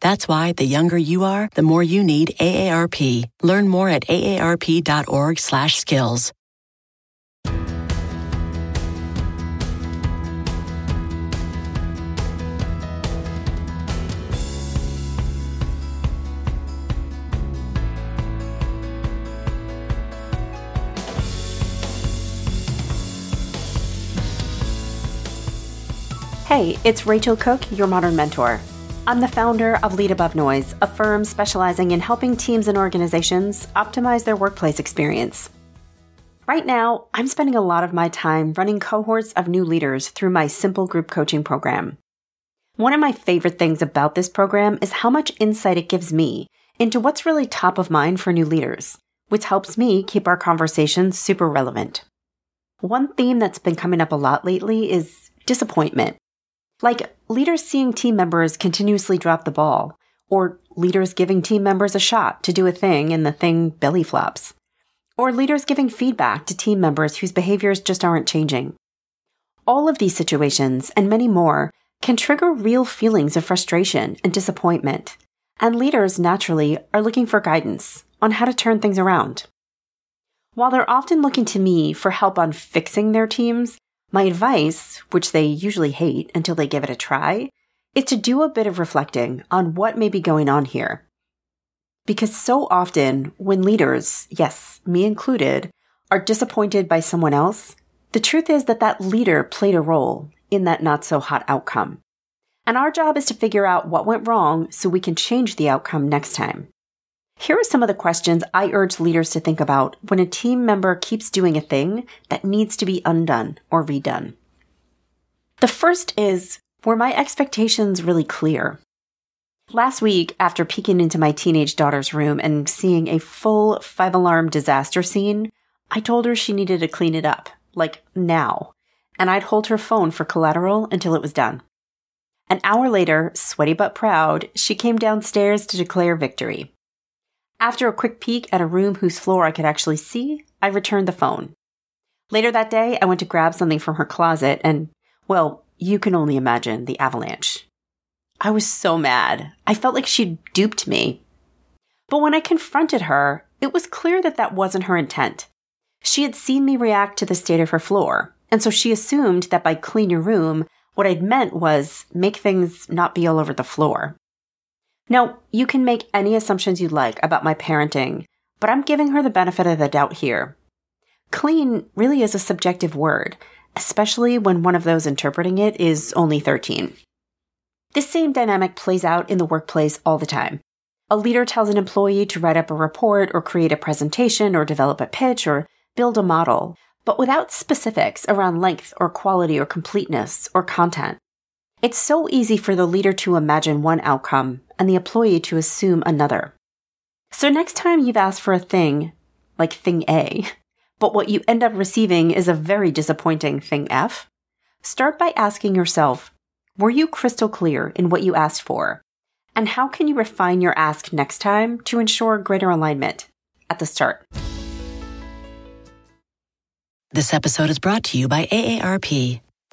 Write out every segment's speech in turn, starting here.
That's why the younger you are, the more you need AARP. Learn more at aarp.org/skills. Hey, it's Rachel Cooke, your modern mentor. I'm the founder of Lead Above Noise, a firm specializing in helping teams and organizations optimize their workplace experience. Right now, I'm spending a lot of my time running cohorts of new leaders through my simple group coaching program. One of my favorite things about this program is how much insight it gives me into what's really top of mind for new leaders, which helps me keep our conversations super relevant. One theme that's been coming up a lot lately is disappointment. Like leaders seeing team members continuously drop the ball, or leaders giving team members a shot to do a thing and the thing belly flops, or leaders giving feedback to team members whose behaviors just aren't changing. All of these situations and many more can trigger real feelings of frustration and disappointment, and leaders naturally are looking for guidance on how to turn things around. While they're often looking to me for help on fixing their teams, my advice, which they usually hate until they give it a try, is to do a bit of reflecting on what may be going on here. Because so often, when leaders, yes, me included, are disappointed by someone else, the truth is that that leader played a role in that not so hot outcome. And our job is to figure out what went wrong so we can change the outcome next time. Here are some of the questions I urge leaders to think about when a team member keeps doing a thing that needs to be undone or redone. The first is Were my expectations really clear? Last week, after peeking into my teenage daughter's room and seeing a full five alarm disaster scene, I told her she needed to clean it up, like now, and I'd hold her phone for collateral until it was done. An hour later, sweaty but proud, she came downstairs to declare victory. After a quick peek at a room whose floor I could actually see, I returned the phone. Later that day, I went to grab something from her closet and, well, you can only imagine the avalanche. I was so mad. I felt like she'd duped me. But when I confronted her, it was clear that that wasn't her intent. She had seen me react to the state of her floor, and so she assumed that by clean your room, what I'd meant was make things not be all over the floor. Now, you can make any assumptions you like about my parenting, but I'm giving her the benefit of the doubt here. Clean really is a subjective word, especially when one of those interpreting it is only 13. This same dynamic plays out in the workplace all the time. A leader tells an employee to write up a report or create a presentation or develop a pitch or build a model, but without specifics around length or quality or completeness or content. It's so easy for the leader to imagine one outcome and the employee to assume another. So next time you've asked for a thing, like thing A, but what you end up receiving is a very disappointing thing F, start by asking yourself, were you crystal clear in what you asked for? And how can you refine your ask next time to ensure greater alignment at the start? This episode is brought to you by AARP.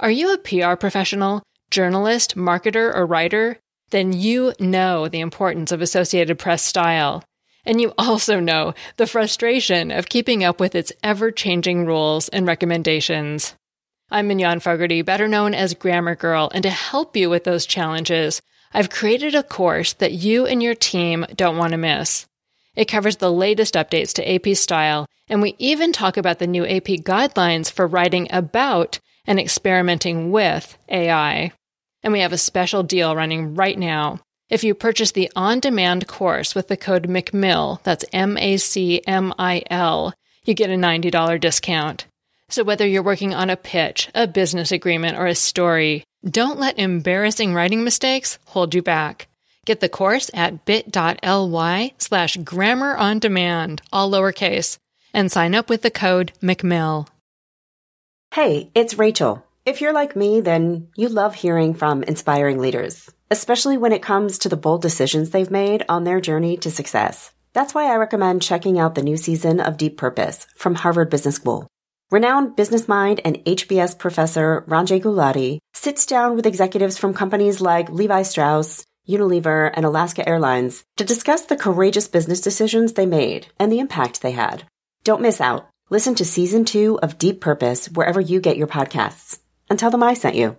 Are you a PR professional, journalist, marketer, or writer? Then you know the importance of Associated Press style. And you also know the frustration of keeping up with its ever changing rules and recommendations. I'm Mignon Fogarty, better known as Grammar Girl, and to help you with those challenges, I've created a course that you and your team don't want to miss. It covers the latest updates to AP style And we even talk about the new AP guidelines for writing about and experimenting with AI. And we have a special deal running right now. If you purchase the on demand course with the code MACMIL, that's M A C M I L, you get a $90 discount. So whether you're working on a pitch, a business agreement, or a story, don't let embarrassing writing mistakes hold you back. Get the course at bit.ly slash grammar on demand, all lowercase, and sign up with the code MACMIL. Hey, it's Rachel. If you're like me, then you love hearing from inspiring leaders, especially when it comes to the bold decisions they've made on their journey to success. That's why I recommend checking out the new season of Deep Purpose from Harvard Business School. Renowned business mind and HBS professor Ranjay Gulati sits down with executives from companies like Levi Strauss, Unilever, and Alaska Airlines to discuss the courageous business decisions they made and the impact they had. Don't miss out. Listen to season two of Deep Purpose wherever you get your podcasts. And tell them I sent you.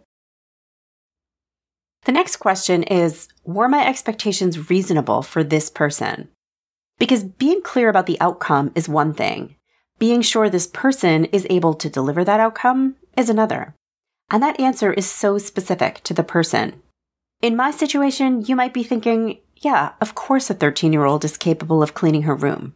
The next question is Were my expectations reasonable for this person? Because being clear about the outcome is one thing. Being sure this person is able to deliver that outcome is another. And that answer is so specific to the person. In my situation, you might be thinking, yeah, of course a 13 year old is capable of cleaning her room.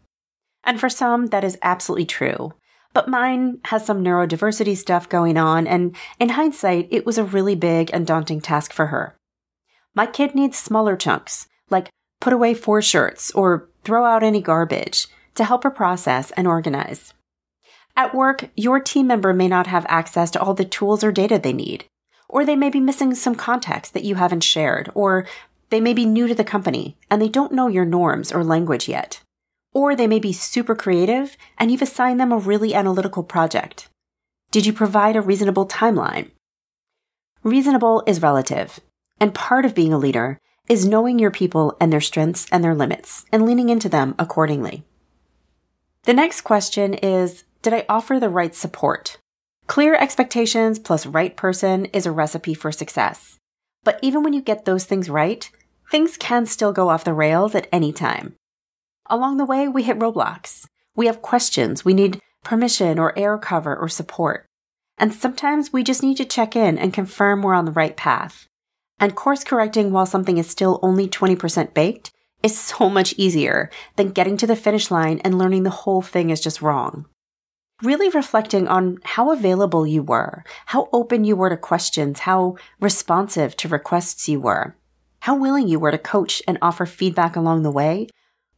And for some, that is absolutely true. But mine has some neurodiversity stuff going on, and in hindsight, it was a really big and daunting task for her. My kid needs smaller chunks, like put away four shirts or throw out any garbage to help her process and organize. At work, your team member may not have access to all the tools or data they need, or they may be missing some context that you haven't shared, or they may be new to the company and they don't know your norms or language yet. Or they may be super creative and you've assigned them a really analytical project. Did you provide a reasonable timeline? Reasonable is relative, and part of being a leader is knowing your people and their strengths and their limits and leaning into them accordingly. The next question is Did I offer the right support? Clear expectations plus right person is a recipe for success. But even when you get those things right, things can still go off the rails at any time. Along the way, we hit roadblocks. We have questions. We need permission or air cover or support. And sometimes we just need to check in and confirm we're on the right path. And course correcting while something is still only 20% baked is so much easier than getting to the finish line and learning the whole thing is just wrong really reflecting on how available you were, how open you were to questions, how responsive to requests you were, how willing you were to coach and offer feedback along the way.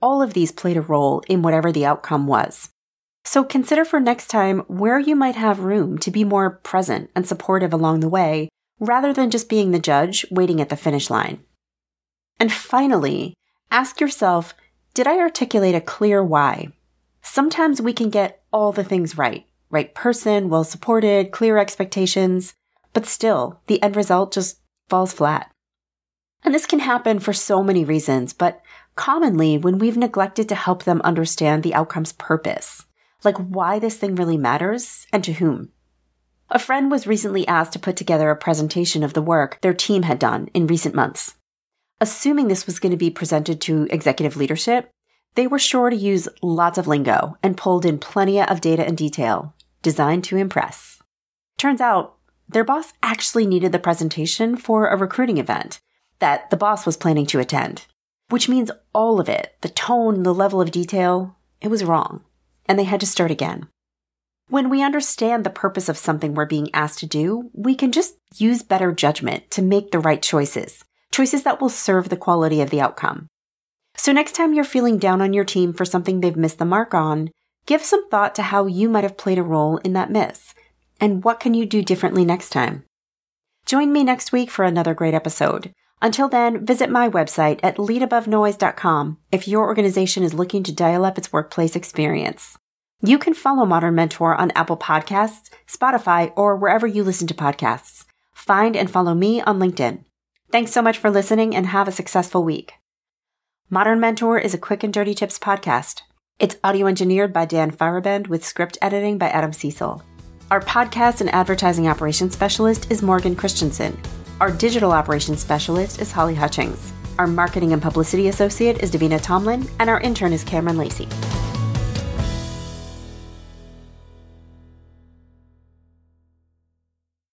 All of these played a role in whatever the outcome was. So consider for next time where you might have room to be more present and supportive along the way, rather than just being the judge waiting at the finish line. And finally, ask yourself, did I articulate a clear why? Sometimes we can get all the things right. Right person, well supported, clear expectations, but still, the end result just falls flat. And this can happen for so many reasons, but commonly when we've neglected to help them understand the outcome's purpose, like why this thing really matters and to whom. A friend was recently asked to put together a presentation of the work their team had done in recent months. Assuming this was going to be presented to executive leadership, they were sure to use lots of lingo and pulled in plenty of data and detail, designed to impress. Turns out, their boss actually needed the presentation for a recruiting event that the boss was planning to attend, which means all of it, the tone, the level of detail, it was wrong, and they had to start again. When we understand the purpose of something we're being asked to do, we can just use better judgment to make the right choices, choices that will serve the quality of the outcome. So next time you're feeling down on your team for something they've missed the mark on, give some thought to how you might have played a role in that miss and what can you do differently next time. Join me next week for another great episode. Until then, visit my website at leadabovenoise.com if your organization is looking to dial up its workplace experience. You can follow Modern Mentor on Apple Podcasts, Spotify, or wherever you listen to podcasts. Find and follow me on LinkedIn. Thanks so much for listening and have a successful week. Modern Mentor is a quick and dirty tips podcast. It's audio engineered by Dan Feierabend with script editing by Adam Cecil. Our podcast and advertising operations specialist is Morgan Christensen. Our digital operations specialist is Holly Hutchings. Our marketing and publicity associate is Davina Tomlin, and our intern is Cameron Lacey.